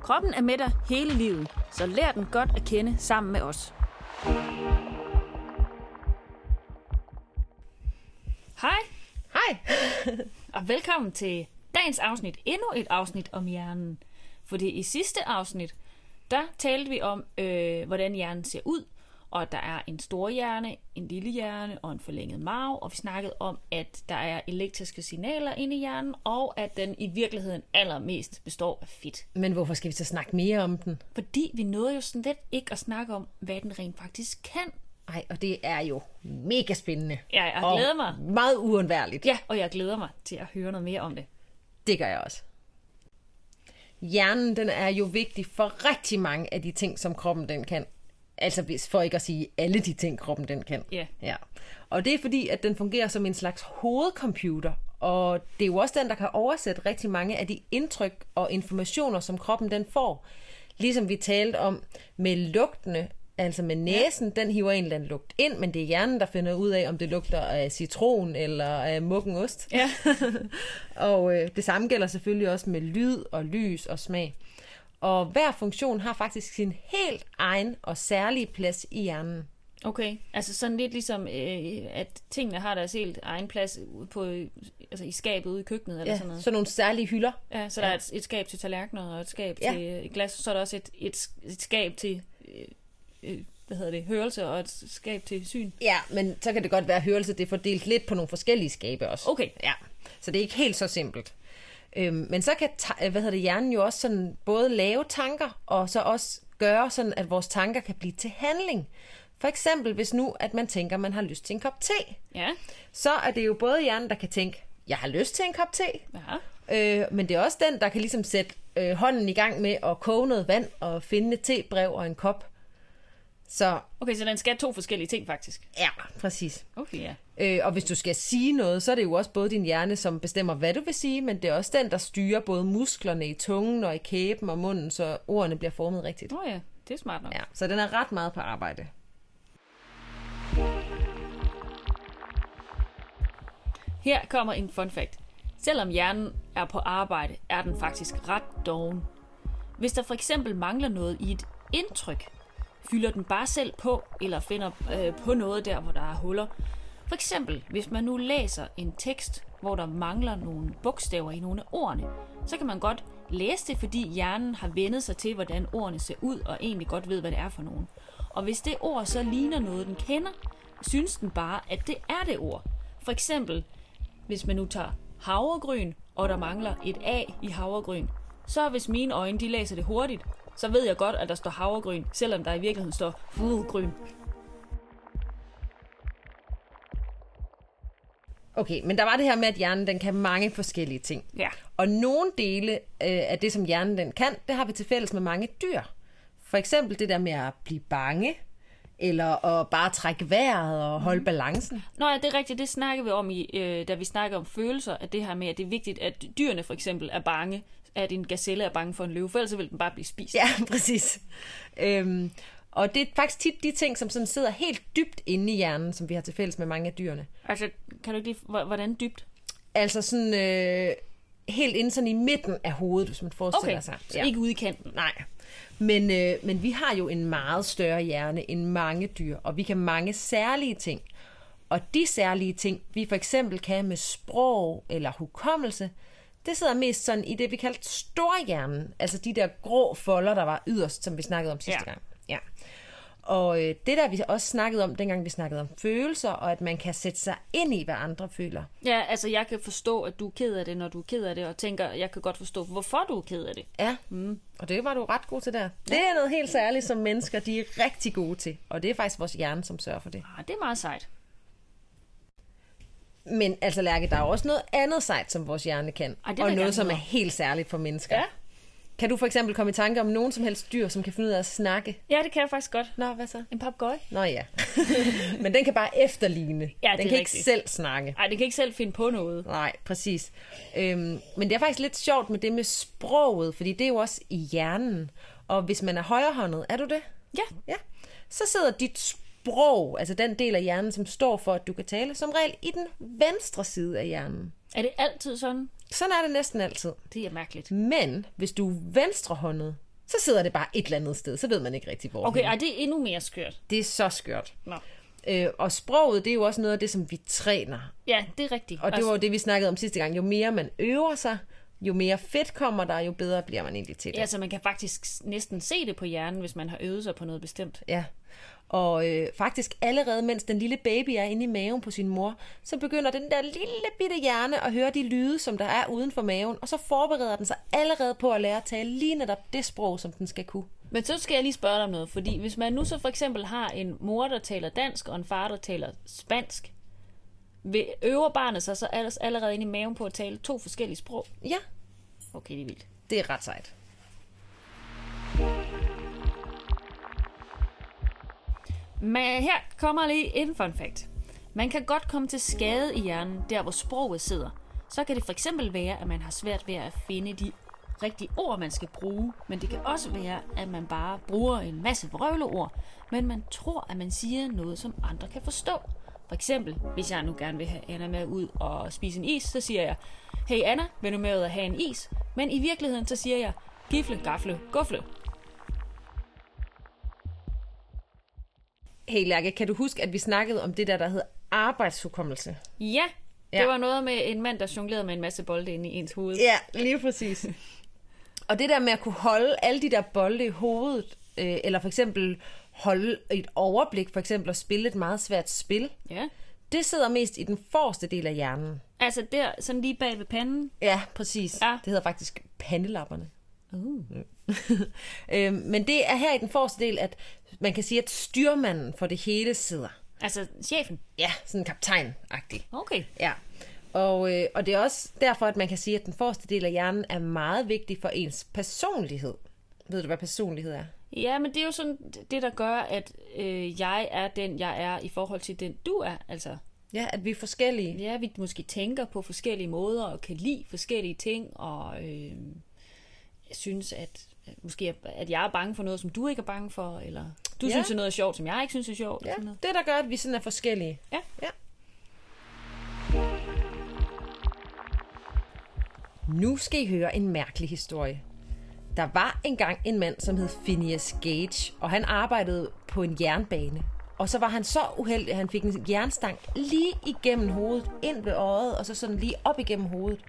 Kroppen er med dig hele livet, så lær den godt at kende sammen med os. Hej, Hej! og velkommen til dagens afsnit. Endnu et afsnit om hjernen. Fordi i sidste afsnit, der talte vi om, øh, hvordan hjernen ser ud, og der er en stor hjerne, en lille hjerne og en forlænget marv, og vi snakkede om, at der er elektriske signaler inde i hjernen, og at den i virkeligheden allermest består af fedt. Men hvorfor skal vi så snakke mere om den? Fordi vi nåede jo sådan lidt ikke at snakke om, hvad den rent faktisk kan. Ej, og det er jo mega spændende. Ja, jeg og glæder mig. meget uundværligt. Ja, og jeg glæder mig til at høre noget mere om det. Det gør jeg også. Hjernen, den er jo vigtig for rigtig mange af de ting, som kroppen den kan. Altså hvis- for ikke at sige alle de ting, kroppen den kan. Ja. ja. Og det er fordi, at den fungerer som en slags hovedcomputer. Og det er jo også den, der kan oversætte rigtig mange af de indtryk og informationer, som kroppen den får. Ligesom vi talte om med lugtene, altså med næsen, ja. den hiver en eller anden lugt ind, men det er hjernen, der finder ud af, om det lugter af citron eller af muggen ost. Ja. Og øh, det samme gælder selvfølgelig også med lyd og lys og smag. Og hver funktion har faktisk sin helt egen og særlige plads i hjernen. Okay, altså sådan lidt ligesom, øh, at tingene har deres helt egen plads på, altså i skabet ude i køkkenet eller Ja, sådan noget. sådan nogle særlige hylder. Ja, så der er et, et skab til tallerkener og et skab Ja. til et glas, så er der også et, et, et skab til, øh, øh, hvad hedder det, hørelse og et skab til syn. Ja, men så kan det godt være, at hørelse det er fordelt lidt på nogle forskellige skabe også. Okay. Ja, så det er ikke helt så simpelt. Øhm, men så kan hvad hedder det, hjernen jo også sådan både lave tanker, og så også gøre sådan, at vores tanker kan blive til handling. For eksempel hvis nu, at man tænker, at man har lyst til en kop te. Ja, så er det jo både hjernen, der kan tænke, jeg har lyst til en kop te, ja. øh, men det er også den, der kan ligesom sætte øh, hånden i gang med at koge noget vand og finde et tebrev og en kop. Så Okay, så den skal to forskellige ting faktisk. ja, præcis. Okay, ja. Øh, og hvis du skal sige noget, så er det jo også både din hjerne, som bestemmer, hvad du vil sige, men det er også den, der styrer både musklerne i tungen og i kæben og munden, så ordene bliver formet rigtigt. Nå ja, det er smart nok. Ja, så den er ret meget på arbejde. Her kommer en fun fact. Selvom hjernen er på arbejde, er den faktisk ret doven. Hvis der for eksempel mangler noget i et indtryk, fylder den bare selv på, eller finder øh, på noget der, hvor der er huller. For eksempel, hvis man nu læser en tekst, hvor der mangler nogle bogstaver i nogle af ordene, så kan man godt læse det, fordi hjernen har vendet sig til, hvordan ordene ser ud, og egentlig godt ved, hvad det er for nogen. Og hvis det ord så ligner noget, den kender, synes den bare, at det er det ord. For eksempel, hvis man nu tager havregryn, og der mangler et A i havregryn, så hvis mine øjne de læser det hurtigt, så ved jeg godt, at der står havregryn, selvom der i virkeligheden står fuglegryn. Okay, men der var det her med, at hjernen den kan mange forskellige ting. Ja. Og nogle dele øh, af det, som hjernen den kan, det har vi til fælles med mange dyr. For eksempel det der med at blive bange, eller at bare trække vejret og holde balancen. Nå ja, det er rigtigt, det snakkede vi om, i, øh, da vi snakkede om følelser, at det her med, at det er vigtigt, at dyrene for eksempel er bange, at en gazelle er bange for en løve, for ellers vil den bare blive spist. Ja, præcis. Øhm, og det er faktisk tit de ting, som sådan sidder helt dybt inde i hjernen, som vi har til fælles med mange af dyrene. Altså, kan du ikke lige, hvordan dybt? Altså sådan øh, helt inde sådan i midten af hovedet, hvis man forestiller Okay, sig. så ikke ude i kanten. Nej. Men, øh, men vi har jo en meget større hjerne end mange dyr, og vi kan mange særlige ting. Og de særlige ting, vi for eksempel kan med sprog eller hukommelse, det sidder mest sådan i det, vi kaldte storhjernen. Altså de der grå folder, der var yderst, som vi snakkede om sidste Ja. gang. Ja. Og øh, det der vi også snakkede om, dengang vi snakkede om følelser, og at man kan sætte sig ind i, hvad andre føler. Ja, altså jeg kan forstå, at du er ked af det, når du er ked af det, og tænker, jeg kan godt forstå, hvorfor du er ked af det. Ja, mm. og det var du ret god til der. Det er noget helt særligt, som mennesker de er rigtig gode til. Og det er faktisk vores hjerne, som sørger for det. Ah, det er meget sejt. Men altså, Lærke, der er jo også noget andet sejt, som vores hjerne kan. Vil og noget, som er helt særligt for mennesker. Ja. Kan du for eksempel komme i tanke om nogen som helst dyr, som kan finde ud af at snakke? Ja, det kan jeg faktisk godt. Nå, hvad så? En papegøje? Nå ja. Men den kan bare efterligne. Ja, den kan rigtigt. ikke selv snakke. Nej, det kan ikke selv finde på noget. Nej, præcis. Øhm, men det er faktisk lidt sjovt med det med sproget, fordi det er jo også i hjernen. Og hvis man er højrehåndet, er du det? Ja, Ja. Så sidder dit sprog, altså den del af hjernen, som står for, at du kan tale, som regel i den venstre side af hjernen. er det altid sådan? Sådan er det næsten altid. Det er mærkeligt. Men hvis du er venstrehåndet, så sidder det bare et eller andet sted. Så ved man ikke rigtig, hvor. Okay, ej, det er endnu mere skørt. Det er så skørt. Nå. Øh, og sproget, det er jo også noget af det, som vi træner. Ja, det er rigtigt. Og det var jo det, vi snakkede om sidste gang. Jo mere man øver sig, jo mere fedt kommer der, jo bedre bliver man egentlig til det. Ja, så man kan faktisk næsten se det på hjernen, hvis man har øvet sig på noget bestemt. Ja. Og øh, faktisk allerede, mens den lille baby er inde i maven på sin mor, så begynder den der lille bitte hjerne at høre de lyde, som der er uden for maven, og så forbereder den sig allerede på at lære at tale lige netop det sprog, som den skal kunne. Men så skal jeg lige spørge dig om noget, fordi hvis man nu så for eksempel har en mor, der taler dansk, og en far, der taler spansk, vil øver barnet sig så allerede inde i maven på at tale to forskellige sprog? Ja, Okay, det er vildt. det er ret sejt. Men her kommer lige en fun fact. Man kan godt komme til skade i hjernen, der hvor sproget sidder. Så kan det for eksempel være, at man har svært ved at finde de rigtige ord, man skal bruge. Men det kan også være, at man bare bruger en masse vrøvleord, men man tror, at man siger noget, som andre kan forstå. For eksempel, hvis jeg nu gerne vil have Anna med ud og spise en is, så siger jeg, Hey Anna, vil du med ud og have en is? Men i virkeligheden, så siger jeg, Gifle, gafle, gufle. Hey Lærke, kan du huske, at vi snakkede om det der, der hedder arbejdshukommelse? Ja, det Ja. var noget med en mand, der jonglerede med en masse bolde inde i ens hoved. Ja, lige præcis. og det der med at kunne holde alle de der bolde i hovedet, øh, eller for eksempel holde et overblik, for eksempel at spille et meget svært spil, Ja. det sidder mest i den forreste del af hjernen. Altså der, sådan lige bag ved panden. Ja, præcis. Ja. Det hedder faktisk pandelapperne. Uh. øhm, men det er her i den forreste del, at man kan sige, at styrmanden for det hele sidder. Altså chefen. Ja, sådan kaptajn-agtig. Okay. Ja. Og, øh, og det er også derfor, at man kan sige, at den forreste del af hjernen er meget vigtig for ens personlighed. Ved du, hvad personlighed er? Ja, men det er jo sådan det, der gør, at øh, jeg er den, jeg er i forhold til den, du er. Altså, Ja, at vi er forskellige. ja, vi måske tænker på forskellige måder og kan lide forskellige ting, og øh, jeg synes, at måske at jeg er bange for noget, som du ikke er bange for, eller du Ja. synes, er noget sjovt, som jeg ikke synes er sjovt. Ja, sådan noget. det der gør, at vi sådan er forskellige. Ja. ja. Nu skal I høre en mærkelig historie. Der var engang en mand, som hed Phineas Gage, og han arbejdede på en jernbane. Og så var han så uheldig, at han fik en jernstang lige igennem hovedet, ind ved øjet, og så sådan lige op igennem hovedet.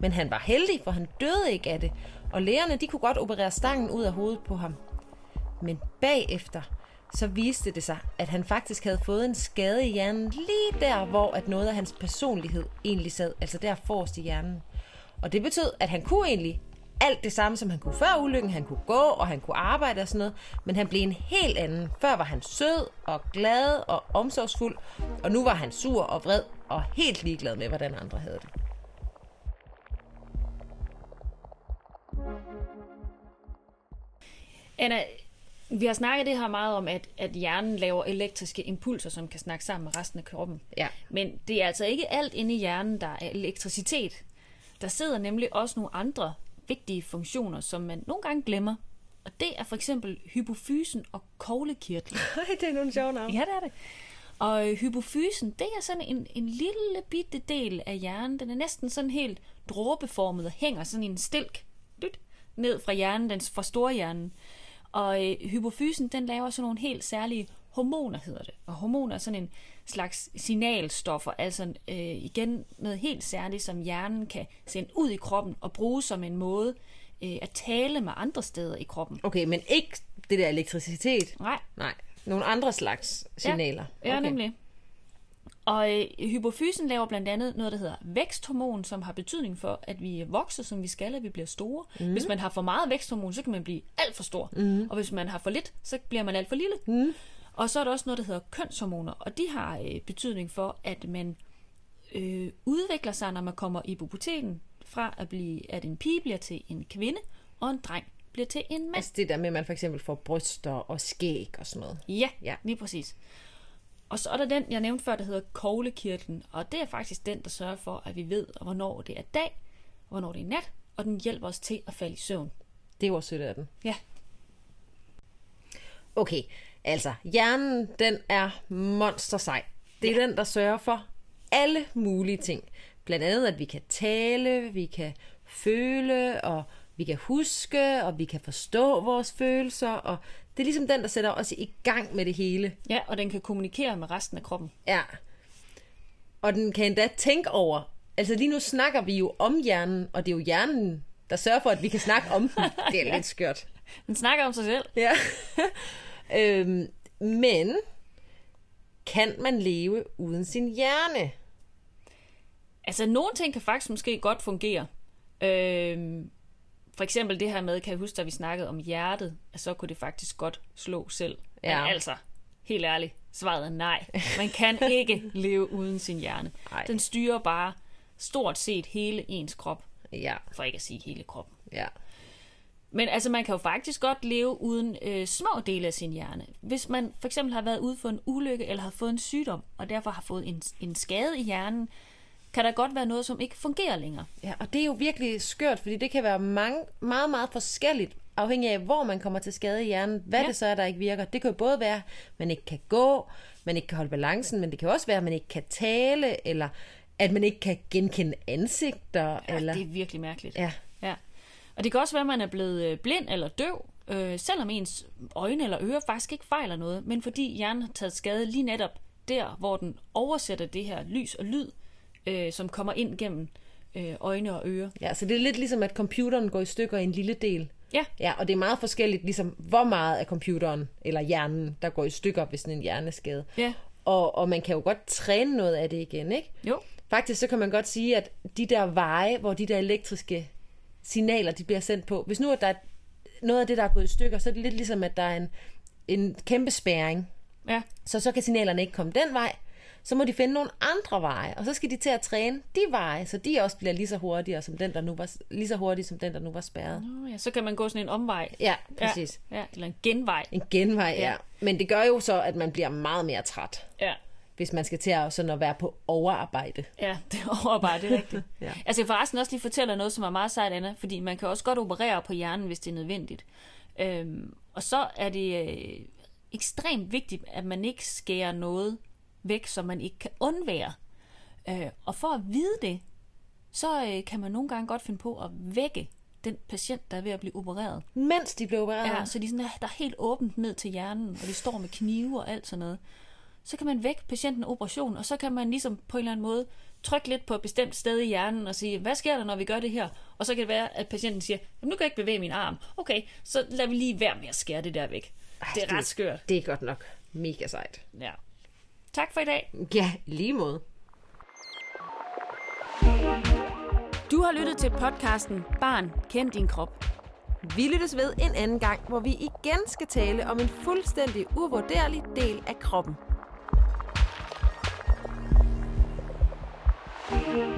Men han var heldig, for han døde ikke af det, og lægerne de kunne godt operere stangen ud af hovedet på ham. Men bagefter, så viste det sig, at han faktisk havde fået en skade i hjernen lige der, hvor at noget af hans personlighed egentlig sad, altså der forrest i hjernen. Og det betød, at han kunne egentlig alt det samme, som han kunne før ulykken. Han kunne gå, og han kunne arbejde og sådan noget. Men han blev en helt anden. Før var han sød og glad og omsorgsfuld. Og nu var han sur og vred og helt ligeglad med, hvordan andre havde det. Anna, vi har snakket det her meget om, at, at hjernen laver elektriske impulser, som kan snakke sammen med resten af kroppen. Ja. Men det er altså ikke alt inde i hjernen, der er elektricitet. Der sidder nemlig også nogle andre vigtige funktioner, som man nogle gange glemmer. Og det er for eksempel hypofysen og koglekirtlen. Ej, det er nogle sjove navne. Ja, det er det. Og øh, hypofysen, det er sådan en, en lille bitte del af hjernen. Den er næsten sådan helt dråbeformet og hænger sådan i en stilk dyt, ned fra hjernen, den fra storhjernen. Og øh, hypofysen, den laver sådan nogle helt særlige hormoner, hedder det. Og hormoner er sådan en slags signalstoffer, altså øh, igen noget helt særligt, som hjernen kan sende ud i kroppen og bruge som en måde øh, at tale med andre steder i kroppen. Okay, men ikke det der elektricitet. Nej, Nej, nogle andre slags signaler. Ja, ja okay. nemlig. Og øh, hypofysen laver blandt andet noget, der hedder væksthormon, som har betydning for, at vi vokser, som vi skal, at vi bliver store. Mm. Hvis man har for meget væksthormon, så kan man blive alt for stor. Mm. Og hvis man har for lidt, så bliver man alt for lille. Mm. Og så er der også noget, der hedder kønshormoner, og de har øh, betydning for, at man øh, udvikler sig, når man kommer i puberteten, fra at blive, at en pige bliver til en kvinde, og en dreng bliver til en mand. Altså det der med, at man for eksempel får bryster og skæg og sådan noget. Ja, Ja. ja, lige præcis. Og så er der den, jeg nævnte før, der hedder koglekirtlen, og det er faktisk den, der sørger for, at vi ved, hvornår det er dag, og hvornår det er nat, og den hjælper os til at falde i søvn. Det var sødt af den. Ja, Okay, altså hjernen, den er monster sej. Det er ja. den, der sørger for alle mulige ting. Blandt andet, at vi kan tale, vi kan føle, og vi kan huske, og vi kan forstå vores følelser, og det er ligesom den, der sætter os i gang med det hele. ja og den kan kommunikere med resten af kroppen. Ja. Og den kan endda tænke over, altså lige nu snakker vi jo om hjernen, og det er jo hjernen, der sørger for, at vi kan snakke om den. Det er lidt skørt. Den snakker om sig selv. Ja. øhm, men kan man leve uden sin hjerne? Altså, nogle ting kan faktisk måske godt fungere. Øhm, for eksempel det her med, kan jeg huske, da vi snakkede om hjertet, at så kunne det faktisk godt slå selv. Ja. Men altså, helt ærligt, svaret er nej. Man kan ikke leve uden sin hjerne. Nej. Den styrer bare stort set hele ens krop, Ja, for ikke at sige hele kroppen. ja. Men altså, man kan jo faktisk godt leve uden øh, små dele af sin hjerne. Hvis man for eksempel har været ude for en ulykke, eller har fået en sygdom, og derfor har fået en, en skade i hjernen, kan der godt være noget, som ikke fungerer længere. Ja, og det er jo virkelig skørt, fordi det kan være mange, meget, meget forskelligt, afhængig af, hvor man kommer til skade i hjernen, hvad ja. Det så er, der ikke virker. Det kan jo både være, at man ikke kan gå, man ikke kan holde balancen, men det kan også være, at man ikke kan tale, eller at man ikke kan genkende ansigter. Ja, eller... det er virkelig mærkeligt. Ja. ja. Og det kan også være, at man er blevet øh, blind eller døv, øh, selvom ens øjne eller ører faktisk ikke fejler noget, men fordi hjernen har taget skade lige netop der, hvor den oversætter det her lys og lyd, øh, som kommer ind gennem øh, øjne og ører. ja, så det er lidt ligesom, at computeren går i stykker i en lille del. Ja, Ja, og det er meget forskelligt, ligesom hvor meget af computeren eller hjernen, der går i stykker ved sådan en hjerneskade. ja, Og, og man kan jo godt træne noget af det igen, ikke? jo, Faktisk så kan man godt sige, at de der veje, hvor de der elektriske signaler, de bliver sendt på, hvis nu at der er noget af det, der er gået i stykker, så er det lidt ligesom, at der er en, en kæmpe spærring. ja, Så så kan signalerne ikke komme den vej. Så må de finde nogle andre veje, og så skal de til at træne de veje, så de også bliver lige så hurtige som den, der nu var, lige så hurtige som den, der nu var spærret. Nå, ja. Så kan man gå sådan en omvej. Ja, præcis. Ja, ja, eller en genvej. En genvej, ja. Ja. Men det gør jo så, at man bliver meget mere træt, Ja, hvis man skal til at, sådan at være på overarbejde. Ja, det overarbejde, det er rigtigt. Ja. Altså jeg forresten også lige fortælle noget, som er meget sejt, Anna, fordi man kan også godt operere på hjernen, hvis det er nødvendigt. Øhm, og så er det øh, ekstremt vigtigt, at man ikke skærer noget væk, som man ikke kan undvære. Øh, og for at vide det, så øh, kan man nogle gange godt finde på at vække den patient, der er ved at blive opereret. Mens de blev opereret. Ja, så de sådan, der er helt åbent ned til hjernen, og de står med knive og alt sådan noget. Så kan man vække patienten operation, og så kan man ligesom på en eller anden måde trykke lidt på et bestemt sted i hjernen og sige, hvad sker der, når vi gør det her? Og så kan det være, at patienten siger, Jamen, nu kan jeg ikke bevæge min arm. Okay, så lader vi lige være med at skære det der væk. Ej, det er ret skørt. Det er godt nok mega sejt. Ja. Tak for i dag. Ja, lige måde. Du har lyttet til podcasten Barn, kend din krop. Vi lyttes ved en anden gang, hvor vi igen skal tale om en fuldstændig uvurderlig del af kroppen. thank you